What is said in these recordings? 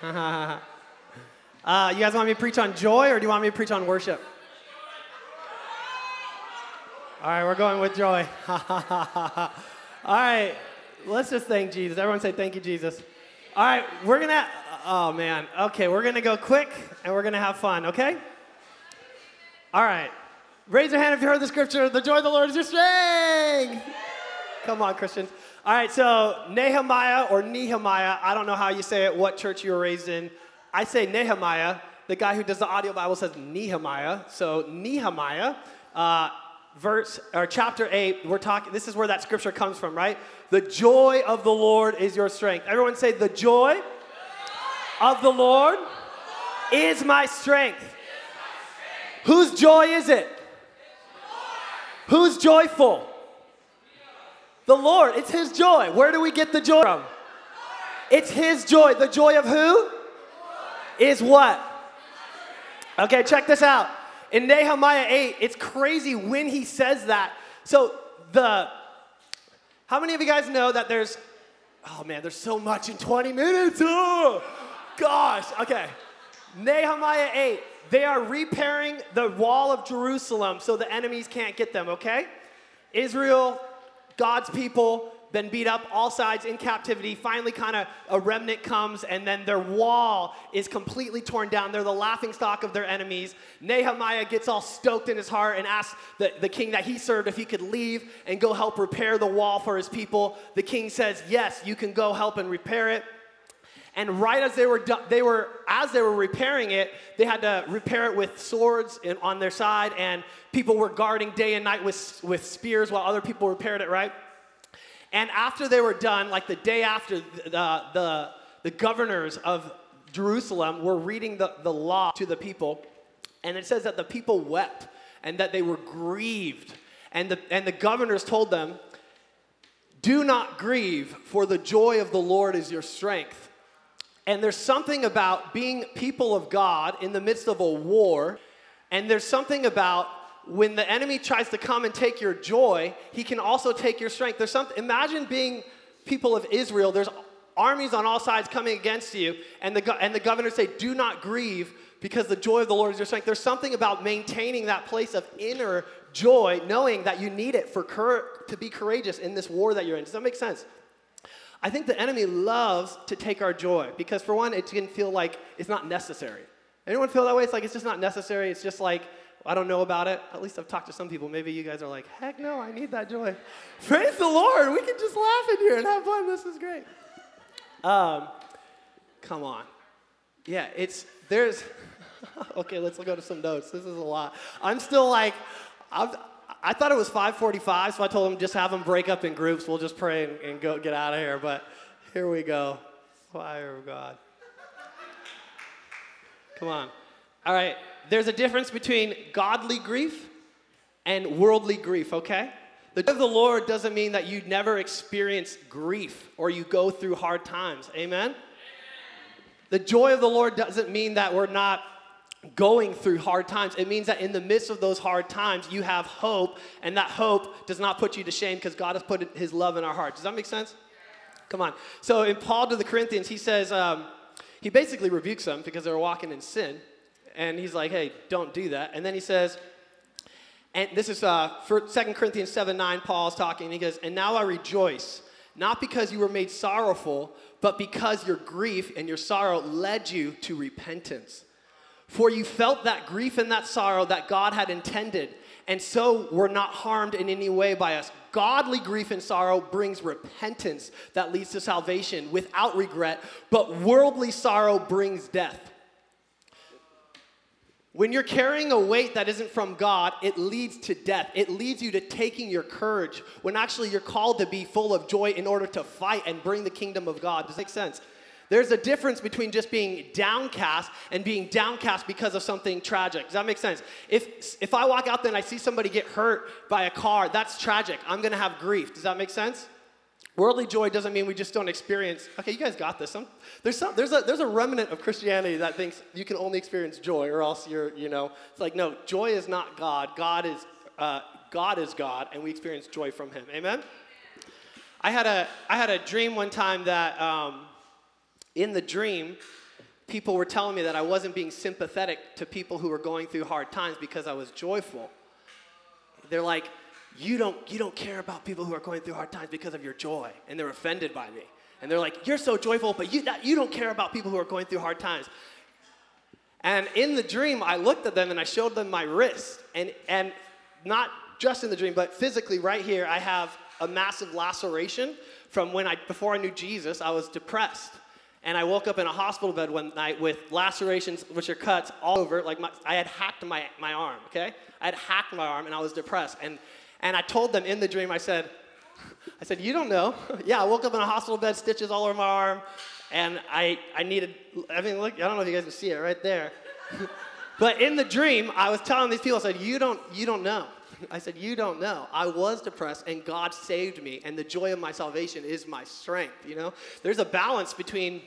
uh, you guys want me to preach on joy or do you want me to preach on worship? All right, we're going with joy. All right, let's just thank Jesus. Everyone say thank you, Jesus. All right, we're gonna, oh man, okay, we're gonna go quick and we're gonna have fun, okay? All right, raise your hand if you heard the scripture the joy of the Lord is your strength. Come on, Christians. All right, so Nehemiah or Nehemiah, I don't know how you say it, what church you were raised in. I say Nehemiah. The guy who does the audio Bible says Nehemiah. So Nehemiah. Uh, verse or chapter 8 we're talking this is where that scripture comes from right the joy of the lord is your strength everyone say the joy, of the lord, is, my is my strength whose joy is it who's joyful the lord it's his joy where do we get the joy from it's his joy the joy of who is what okay check this out in Nehemiah 8, it's crazy when he says that. So, the, how many of you guys know that there's, oh man, there's so much in 20 minutes. Oh, gosh, okay. Nehemiah 8, they are repairing the wall of Jerusalem so the enemies can't get them, okay? Israel, God's people, been beat up all sides in captivity. Finally, kind of a remnant comes, and then their wall is completely torn down. They're the laughing stock of their enemies. Nehemiah gets all stoked in his heart and asks the, the king that he served if he could leave and go help repair the wall for his people. The king says, Yes, you can go help and repair it. And right as they were, they were, as they were repairing it, they had to repair it with swords in, on their side, and people were guarding day and night with, with spears while other people repaired it, right? And after they were done, like the day after, the, the, the governors of Jerusalem were reading the, the law to the people. And it says that the people wept and that they were grieved. And the, and the governors told them, Do not grieve, for the joy of the Lord is your strength. And there's something about being people of God in the midst of a war. And there's something about when the enemy tries to come and take your joy, he can also take your strength. There's something, imagine being people of Israel, there's armies on all sides coming against you, and the, and the governor say, Do not grieve because the joy of the Lord is your strength. There's something about maintaining that place of inner joy, knowing that you need it for cur- to be courageous in this war that you're in. Does that make sense? I think the enemy loves to take our joy because, for one, it can feel like it's not necessary. Anyone feel that way? It's like it's just not necessary. It's just like I don't know about it. At least I've talked to some people. Maybe you guys are like, heck no, I need that joy. Praise the Lord. We can just laugh in here and have fun. This is great. Um, come on. Yeah, it's, there's, okay, let's go to some notes. This is a lot. I'm still like, I've, I thought it was 5:45, so I told them just have them break up in groups. We'll just pray and, and go get out of here. But here we go. Fire of God. Come on. All right there's a difference between godly grief and worldly grief, okay? The joy of the Lord doesn't mean that you never experience grief or you go through hard times. Amen? The joy of the Lord doesn't mean that we're not going through hard times. It means that in the midst of those hard times, you have hope, and that hope does not put you to shame because God has put his love in our heart. Does that make sense? Come on. So in Paul to the Corinthians, he says, um, he basically rebukes them because they were walking in sin and he's like, hey, don't do that. And then he says, and this is uh, for 2 Corinthians 7 9, Paul's talking. He goes, And now I rejoice, not because you were made sorrowful, but because your grief and your sorrow led you to repentance. For you felt that grief and that sorrow that God had intended, and so were not harmed in any way by us. Godly grief and sorrow brings repentance that leads to salvation without regret, but worldly sorrow brings death. When you're carrying a weight that isn't from God, it leads to death. It leads you to taking your courage when actually you're called to be full of joy in order to fight and bring the kingdom of God. Does that make sense? There's a difference between just being downcast and being downcast because of something tragic. Does that make sense? If, if I walk out there and I see somebody get hurt by a car, that's tragic. I'm gonna have grief. Does that make sense? Worldly joy doesn't mean we just don't experience. Okay, you guys got this. There's, some, there's, a, there's a remnant of Christianity that thinks you can only experience joy or else you're, you know, it's like, no, joy is not God. God is, uh, God is God, and we experience joy from Him. Amen? I had a, I had a dream one time that um, in the dream, people were telling me that I wasn't being sympathetic to people who were going through hard times because I was joyful. They're like, you don't, you don't care about people who are going through hard times because of your joy. And they're offended by me. And they're like, you're so joyful, but you, you don't care about people who are going through hard times. And in the dream, I looked at them and I showed them my wrist. And, and not just in the dream, but physically, right here, I have a massive laceration from when I, before I knew Jesus, I was depressed. And I woke up in a hospital bed one night with lacerations, which are cuts all over. Like my, I had hacked my, my arm, okay? I had hacked my arm and I was depressed. And, and I told them in the dream, I said, I said, you don't know. yeah, I woke up in a hospital bed, stitches all over my arm. And I, I needed, I mean, look, I don't know if you guys can see it right there. but in the dream, I was telling these people, I said, you don't, you don't know. I said, You don't know. I was depressed and God saved me, and the joy of my salvation is my strength. You know, there's a balance between,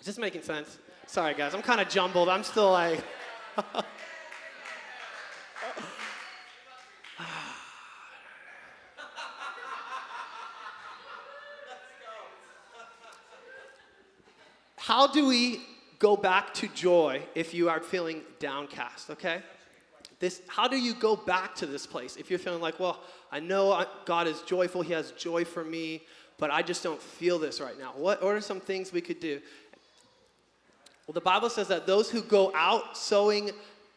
is this making sense? Sorry, guys, I'm kind of jumbled. I'm still like, How do we go back to joy if you are feeling downcast, okay? this how do you go back to this place if you're feeling like well i know uh, god is joyful he has joy for me but i just don't feel this right now what, what are some things we could do well the bible says that those who go out sowing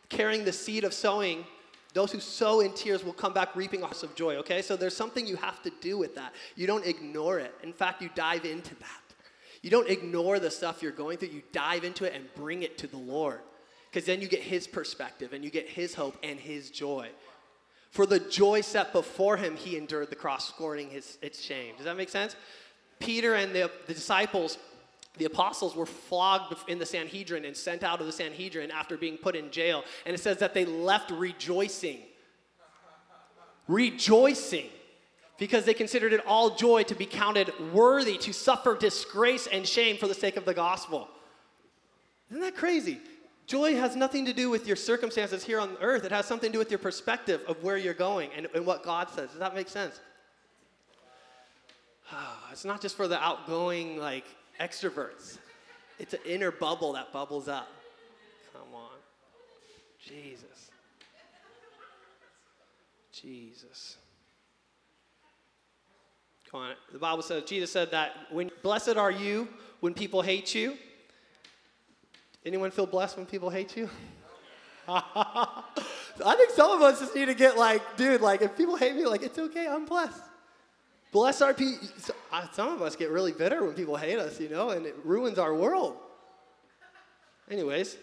carrying the seed of sowing those who sow in tears will come back reaping a harvest of joy okay so there's something you have to do with that you don't ignore it in fact you dive into that you don't ignore the stuff you're going through you dive into it and bring it to the lord because then you get his perspective and you get his hope and his joy. For the joy set before him, he endured the cross, scorning his, its shame. Does that make sense? Peter and the, the disciples, the apostles, were flogged in the Sanhedrin and sent out of the Sanhedrin after being put in jail. And it says that they left rejoicing. Rejoicing because they considered it all joy to be counted worthy to suffer disgrace and shame for the sake of the gospel. Isn't that crazy? Joy has nothing to do with your circumstances here on earth. It has something to do with your perspective of where you're going and, and what God says. Does that make sense? It's not just for the outgoing, like, extroverts. It's an inner bubble that bubbles up. Come on. Jesus. Jesus. Come on. The Bible says, Jesus said that when blessed are you when people hate you Anyone feel blessed when people hate you? I think some of us just need to get like, dude, like if people hate me, like it's okay, I'm blessed. Bless our people. Uh, some of us get really bitter when people hate us, you know, and it ruins our world. Anyways,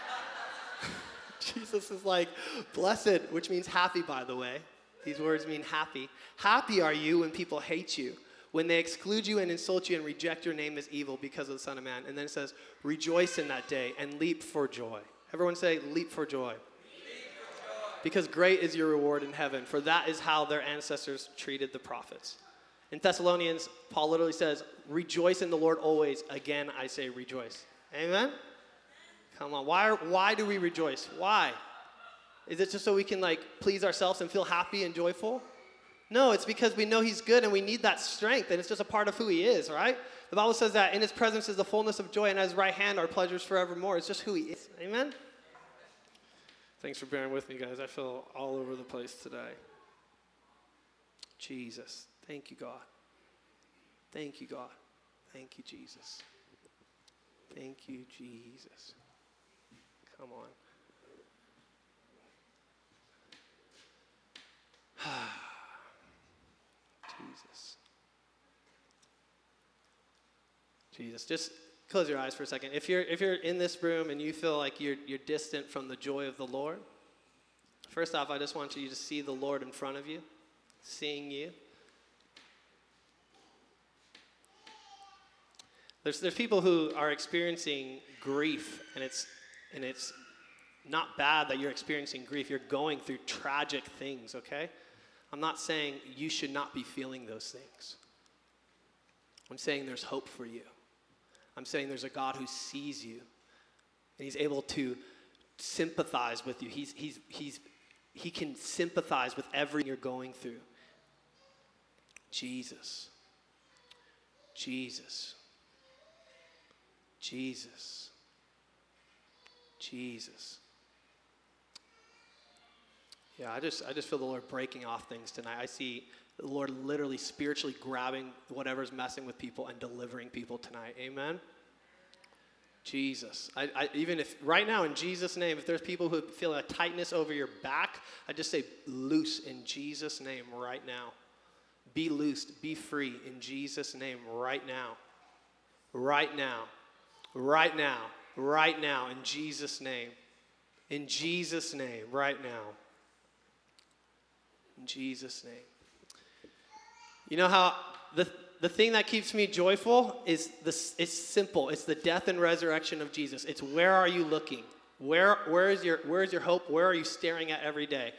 Jesus is like, blessed, which means happy, by the way. These words mean happy. Happy are you when people hate you when they exclude you and insult you and reject your name as evil because of the Son of Man. And then it says, rejoice in that day and leap for joy. Everyone say, leap for joy. Because great is your reward in heaven, for that is how their ancestors treated the prophets. In Thessalonians, Paul literally says, Rejoice in the Lord always. Again, I say rejoice. Amen? Come on. Why, why do we rejoice? Why? Is it just so we can like please ourselves and feel happy and joyful? No, it's because we know He's good and we need that strength, and it's just a part of who He is, right? The Bible says that in His presence is the fullness of joy, and at His right hand are pleasures forevermore. It's just who He is. Amen? Thanks for bearing with me, guys. I feel all over the place today. Jesus. Thank you, God. Thank you, God. Thank you, Jesus. Thank you, Jesus. Come on. Jesus. Jesus. Just close your eyes for a second. If you're, if you're in this room and you feel like you're, you're distant from the joy of the Lord, first off, I just want you to see the Lord in front of you, seeing you. There's, there's people who are experiencing grief, and it's, and it's not bad that you're experiencing grief. You're going through tragic things, okay? I'm not saying you should not be feeling those things. I'm saying there's hope for you. I'm saying there's a God who sees you and he's able to sympathize with you. He's, he's, he's, he can sympathize with everything you're going through. Jesus. Jesus. Jesus. Jesus. Yeah, I just I just feel the Lord breaking off things tonight. I see the Lord literally spiritually grabbing whatever's messing with people and delivering people tonight. Amen. Jesus. I, I, even if right now, in Jesus' name, if there's people who feel a tightness over your back, I just say loose in Jesus' name right now. Be loosed, be free in Jesus' name right now. Right now. Right now. Right now. In Jesus' name. In Jesus' name. Right now. In Jesus' name. You know how the the thing that keeps me joyful is this it's simple. It's the death and resurrection of jesus. It's where are you looking? Where, where, is your, where is your hope? Where are you staring at every day?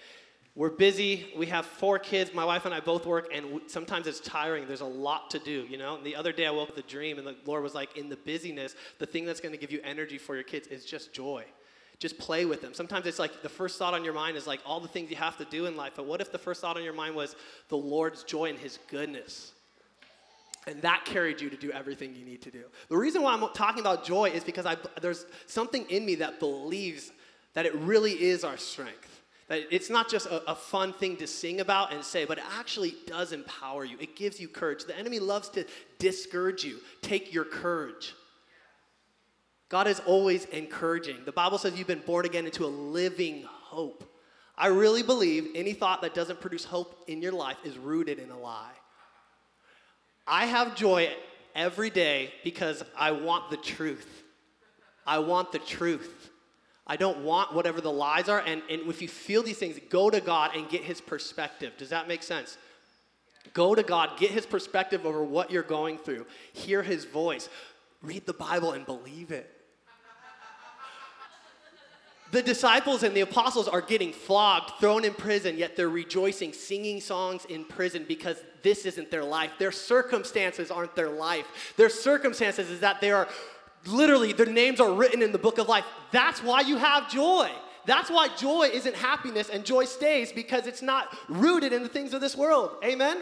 We're busy. We have four kids. My wife and i both work and sometimes it's tiring. There's a lot to do you know? And the other day i woke up with a dream and the lord was like in the busyness the thing that's going to give you energy for your kids is just joy just play with them sometimes it's like the first thought on your mind is like all the things you have to do in life but what if the first thought on your mind was the lord's joy and his goodness and that carried you to do everything you need to do. The reason why I'm talking about joy is because I, there's something in me that believes that it really is our strength. That it's not just a, a, fun thing to sing about and say, but it actually does empower you. It gives you courage. The enemy loves to discourage you. Take your courage. God is always encouraging. The Bible says you've been born again into a living hope. I really believe any thought that doesn't produce hope in your life is rooted in a lie. I have joy every day because I want the truth. I want the truth. I don't want whatever the lies are. And, and if you feel these things, go to God and get his perspective. Does that make sense? Go to God, get his perspective over what you're going through, hear his voice, read the Bible and believe it. The disciples and the apostles are getting flogged, thrown in prison, yet they're rejoicing, singing songs in prison because this isn't their life. Their circumstances aren't their life. Their circumstances is that they are literally, their names are written in the book of life. That's why you have joy. That's why joy isn't happiness and joy stays because it's not rooted in the things of this world. Amen?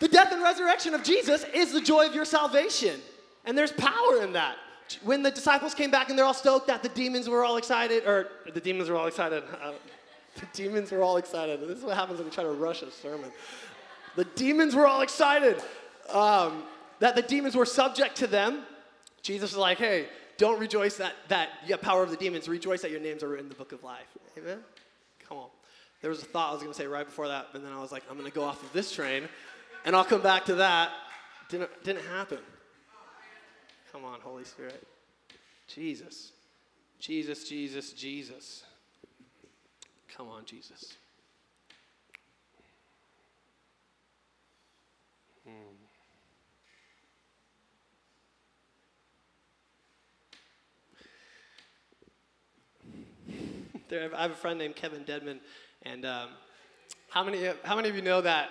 The death and resurrection of Jesus is the joy of your salvation. And there's power in that when the disciples came back and they're all stoked that the demons were all excited, or the demons were all excited. Uh, the demons were all excited. This is what happens when you try to rush a sermon. The demons were all excited um, that the demons were subject to them. Jesus was like, hey, don't rejoice that, that have power of the demons. Rejoice that your names are written in the book of life. Amen? Come on. There was a thought I was going to say right before that, but then I was like, I'm going to go off of this train, and I'll come back to that. Didn't, didn't happen. Come on, Holy Spirit. Jesus. Jesus, Jesus, Jesus. Come on, Jesus. Hmm. there, I have a friend named Kevin Dedmon, and um, how many how many of you know that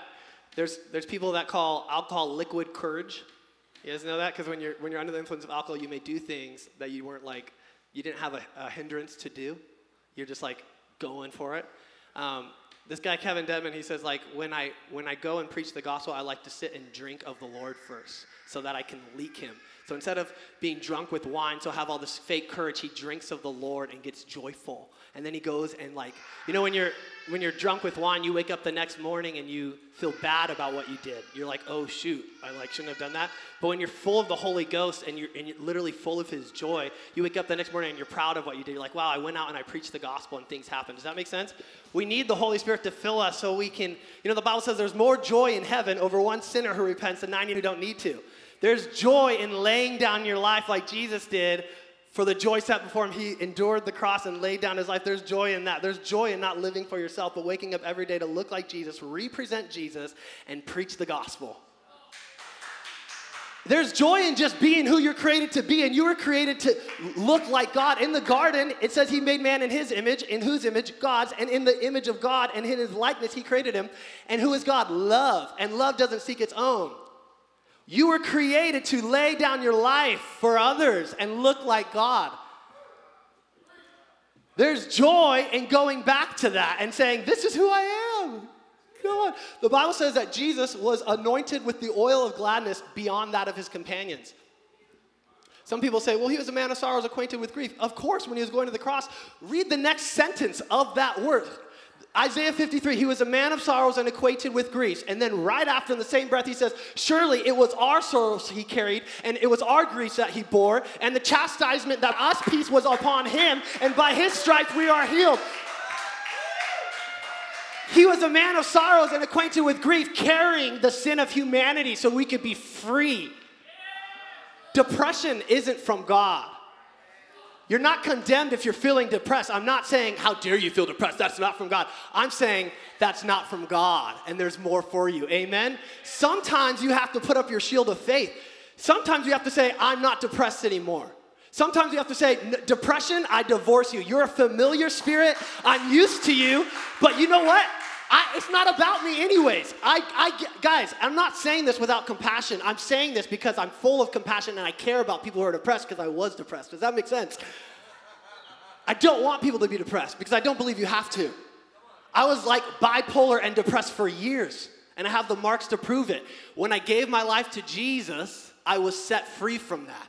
there's there's people that call alcohol liquid courage? You guys know that? Because when you're, when you're under the influence of alcohol, you may do things that you weren't like, you didn't have a, a hindrance to do. You're just like going for it. Um, this guy Kevin Dedmon, he says like when I when I go and preach the gospel, I like to sit and drink of the Lord first, so that I can leak Him. So instead of being drunk with wine, so have all this fake courage, he drinks of the Lord and gets joyful. And then he goes and like, you know, when you're when you're drunk with wine, you wake up the next morning and you feel bad about what you did. You're like, oh shoot, I like shouldn't have done that. But when you're full of the Holy Ghost and you're, and you're literally full of His joy, you wake up the next morning and you're proud of what you did. You're like, wow, I went out and I preached the gospel and things happened. Does that make sense? We need the Holy Spirit to fill us so we can, you know, the Bible says there's more joy in heaven over one sinner who repents than 90 who don't need to. There's joy in laying down your life like Jesus did for the joy set before him. He endured the cross and laid down his life. There's joy in that. There's joy in not living for yourself, but waking up every day to look like Jesus, represent Jesus, and preach the gospel. There's joy in just being who you're created to be, and you were created to look like God. In the garden, it says He made man in His image, in whose image? God's, and in the image of God and in His likeness, He created him. And who is God? Love. And love doesn't seek its own. You were created to lay down your life for others and look like God. There's joy in going back to that and saying, This is who I am. On. The Bible says that Jesus was anointed with the oil of gladness beyond that of his companions. Some people say, well, he was a man of sorrows, acquainted with grief. Of course, when he was going to the cross, read the next sentence of that word. Isaiah 53, he was a man of sorrows and acquainted with griefs. And then right after, in the same breath, he says, Surely it was our sorrows he carried, and it was our griefs that he bore, and the chastisement that us peace was upon him, and by his stripes we are healed. He was a man of sorrows and acquainted with grief, carrying the sin of humanity so we could be free. Depression isn't from God. You're not condemned if you're feeling depressed. I'm not saying, how dare you feel depressed? That's not from God. I'm saying that's not from God and there's more for you. Amen? Sometimes you have to put up your shield of faith. Sometimes you have to say, I'm not depressed anymore. Sometimes you have to say, Depression, I divorce you. You're a familiar spirit. I'm used to you. But you know what? I, it's not about me, anyways. I, I, guys, I'm not saying this without compassion. I'm saying this because I'm full of compassion and I care about people who are depressed because I was depressed. Does that make sense? I don't want people to be depressed because I don't believe you have to. I was like bipolar and depressed for years, and I have the marks to prove it. When I gave my life to Jesus, I was set free from that.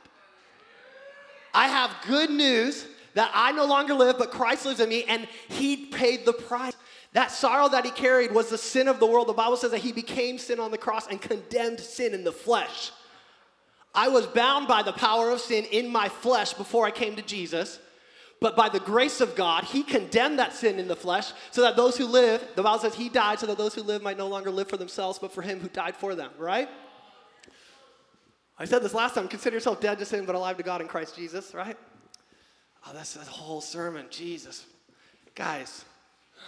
I have good news that I no longer live, but Christ lives in me, and He paid the price. That sorrow that he carried was the sin of the world. The Bible says that he became sin on the cross and condemned sin in the flesh. I was bound by the power of sin in my flesh before I came to Jesus. But by the grace of God, he condemned that sin in the flesh so that those who live, the Bible says he died so that those who live might no longer live for themselves, but for him who died for them, right? I said this last time consider yourself dead to sin, but alive to God in Christ Jesus, right? Oh, that's the whole sermon, Jesus. Guys,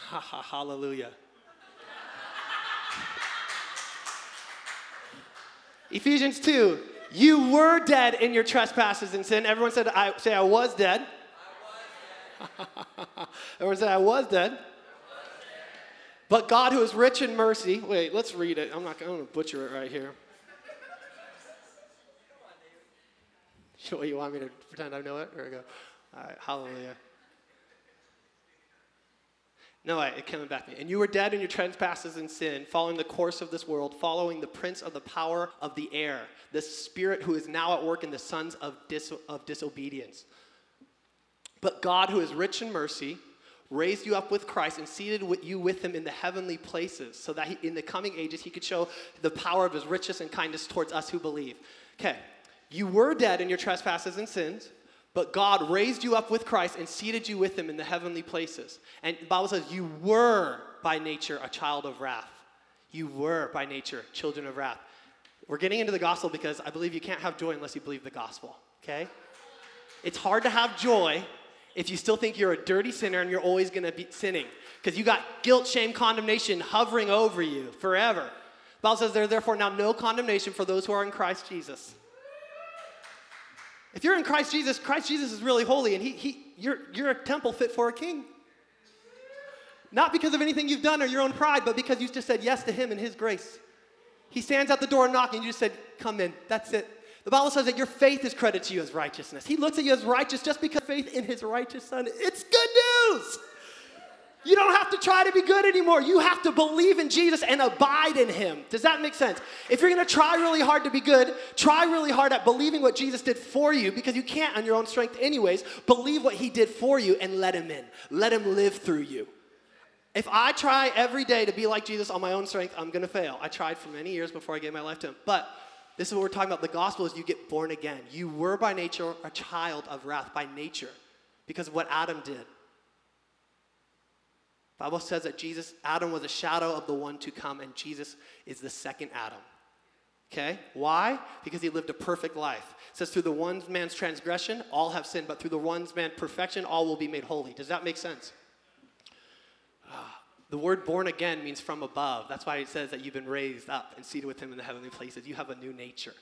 Ha ha, hallelujah. Ephesians 2, you were dead in your trespasses and sin. Everyone said, I say I was dead. I was dead. Everyone said I was dead. But God, who is rich in mercy, wait, let's read it. I'm not going to butcher it right here. What, you want me to pretend I know it? Here we go. All right, hallelujah. No, it coming back to me. And you were dead in your trespasses and sin, following the course of this world, following the prince of the power of the air, the spirit who is now at work in the sons of, dis- of disobedience. But God, who is rich in mercy, raised you up with Christ and seated you with him in the heavenly places, so that he, in the coming ages he could show the power of his riches and kindness towards us who believe. Okay, you were dead in your trespasses and sins but God raised you up with Christ and seated you with him in the heavenly places. And the Bible says you were by nature a child of wrath. You were by nature children of wrath. We're getting into the gospel because I believe you can't have joy unless you believe the gospel, okay? It's hard to have joy if you still think you're a dirty sinner and you're always going to be sinning because you got guilt, shame, condemnation hovering over you forever. The Bible says there therefore now no condemnation for those who are in Christ Jesus. If you're in Christ Jesus, Christ Jesus is really holy and he, he, you're, you're a temple fit for a king. Not because of anything you've done or your own pride, but because you just said yes to him and his grace. He stands at the door knocking, you just said, Come in. That's it. The Bible says that your faith is credited to you as righteousness. He looks at you as righteous just because faith in his righteous son. It's good news. You don't have to try to be good anymore. You have to believe in Jesus and abide in him. Does that make sense? If you're going to try really hard to be good, try really hard at believing what Jesus did for you because you can't on your own strength, anyways. Believe what he did for you and let him in. Let him live through you. If I try every day to be like Jesus on my own strength, I'm going to fail. I tried for many years before I gave my life to him. But this is what we're talking about. The gospel is you get born again. You were by nature a child of wrath, by nature, because of what Adam did. Bible says that Jesus, Adam was a shadow of the one to come, and Jesus is the second Adam. Okay? Why? Because he lived a perfect life. It says, through the one man's transgression, all have sinned, but through the one man's perfection, all will be made holy. Does that make sense? Ah, the word born again means from above. That's why it says that you've been raised up and seated with him in the heavenly places. You have a new nature.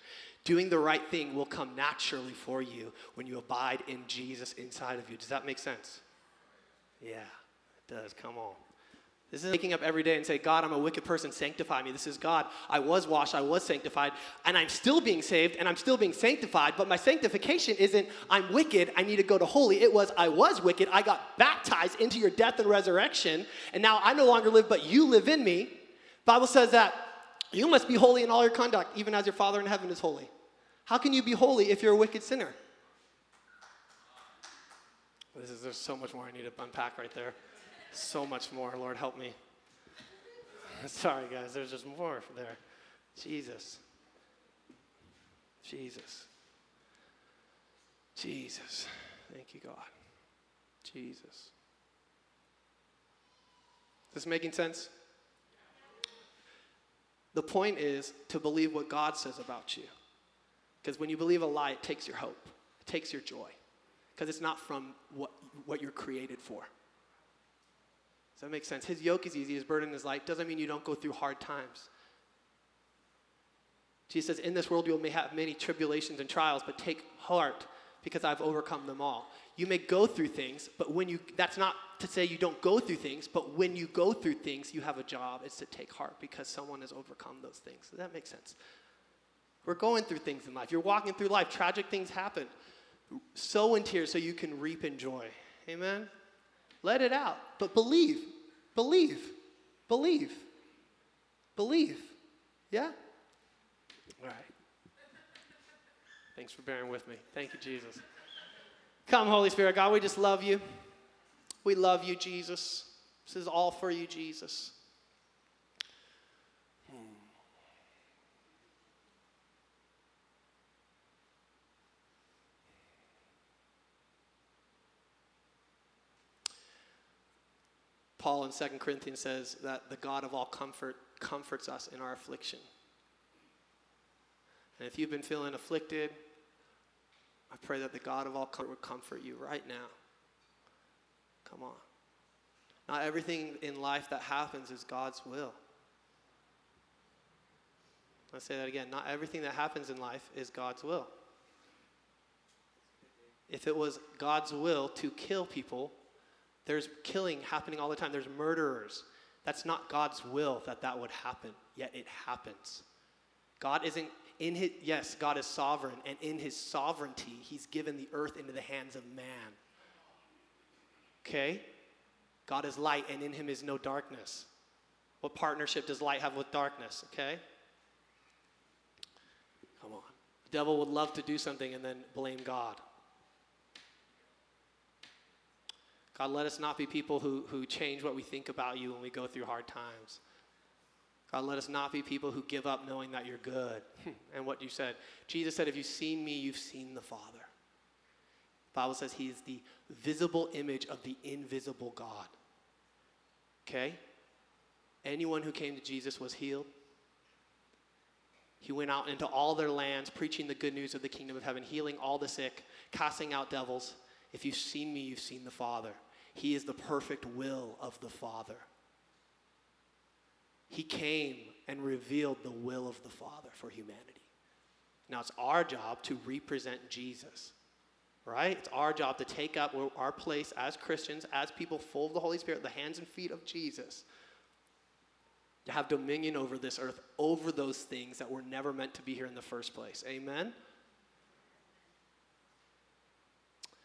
Doing the right thing will come naturally for you when you abide in Jesus inside of you. Does that make sense? Yeah does. Come on. This is waking up every day and say, God, I'm a wicked person, sanctify me. This is God. I was washed, I was sanctified, and I'm still being saved, and I'm still being sanctified, but my sanctification isn't, I'm wicked, I need to go to holy. It was, I was wicked, I got baptized into your death and resurrection, and now I no longer live, but you live in me. Bible says that you must be holy in all your conduct, even as your Father in heaven is holy. How can you be holy if you're a wicked sinner? this is there's so much more I need to unpack right there. So much more. Lord, help me. Sorry, guys. There's just more there. Jesus. Jesus. Jesus. Thank you, God. Jesus. Is this making sense? The point is to believe what God says about you. Because when you believe a lie, it takes your hope, it takes your joy. Because it's not from what, what you're created for. Does that make sense? His yoke is easy, his burden is light. Doesn't mean you don't go through hard times. Jesus says, In this world you may have many tribulations and trials, but take heart because I've overcome them all. You may go through things, but when you, that's not to say you don't go through things, but when you go through things, you have a job. It's to take heart because someone has overcome those things. Does that make sense? We're going through things in life. You're walking through life. Tragic things happen. Sow in tears so you can reap in joy. Amen? Let it out. But believe. Believe. Believe. Believe. Yeah? All right. Thanks for bearing with me. Thank you, Jesus. Come, Holy Spirit. God, we just love you. We love you, Jesus. This is all for you, Jesus. Paul in 2 Corinthians says that the God of all comfort comforts us in our affliction. And if you've been feeling afflicted, I pray that the God of all comfort would comfort you right now. Come on. Not everything in life that happens is God's will. Let's say that again. Not everything that happens in life is God's will. If it was God's will to kill people, there's killing happening all the time. There's murderers. That's not God's will that that would happen, yet it happens. God isn't in his, yes, God is sovereign, and in his sovereignty, he's given the earth into the hands of man. Okay? God is light, and in him is no darkness. What partnership does light have with darkness? Okay? Come on. The devil would love to do something and then blame God. God, let us not be people who, who change what we think about you when we go through hard times. God, let us not be people who give up knowing that you're good. Hmm. and what you said. Jesus said, If you've seen me, you've seen the Father. The Bible says he is the visible image of the invisible God. Okay? Anyone who came to Jesus was healed. He went out into all their lands, preaching the good news of the kingdom of heaven, healing all the sick, casting out devils. If you've seen me, you've seen the Father. He is the perfect will of the Father. He came and revealed the will of the Father for humanity. Now it's our job to represent Jesus, right? It's our job to take up our place as Christians, as people full of the Holy Spirit, the hands and feet of Jesus, to have dominion over this earth, over those things that were never meant to be here in the first place. Amen?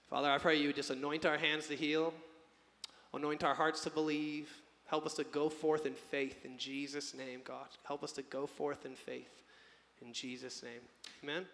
Father, I pray you just anoint our hands to heal, anoint our hearts to believe Help us to go forth in faith in Jesus' name, God. Help us to go forth in faith in Jesus' name. Amen.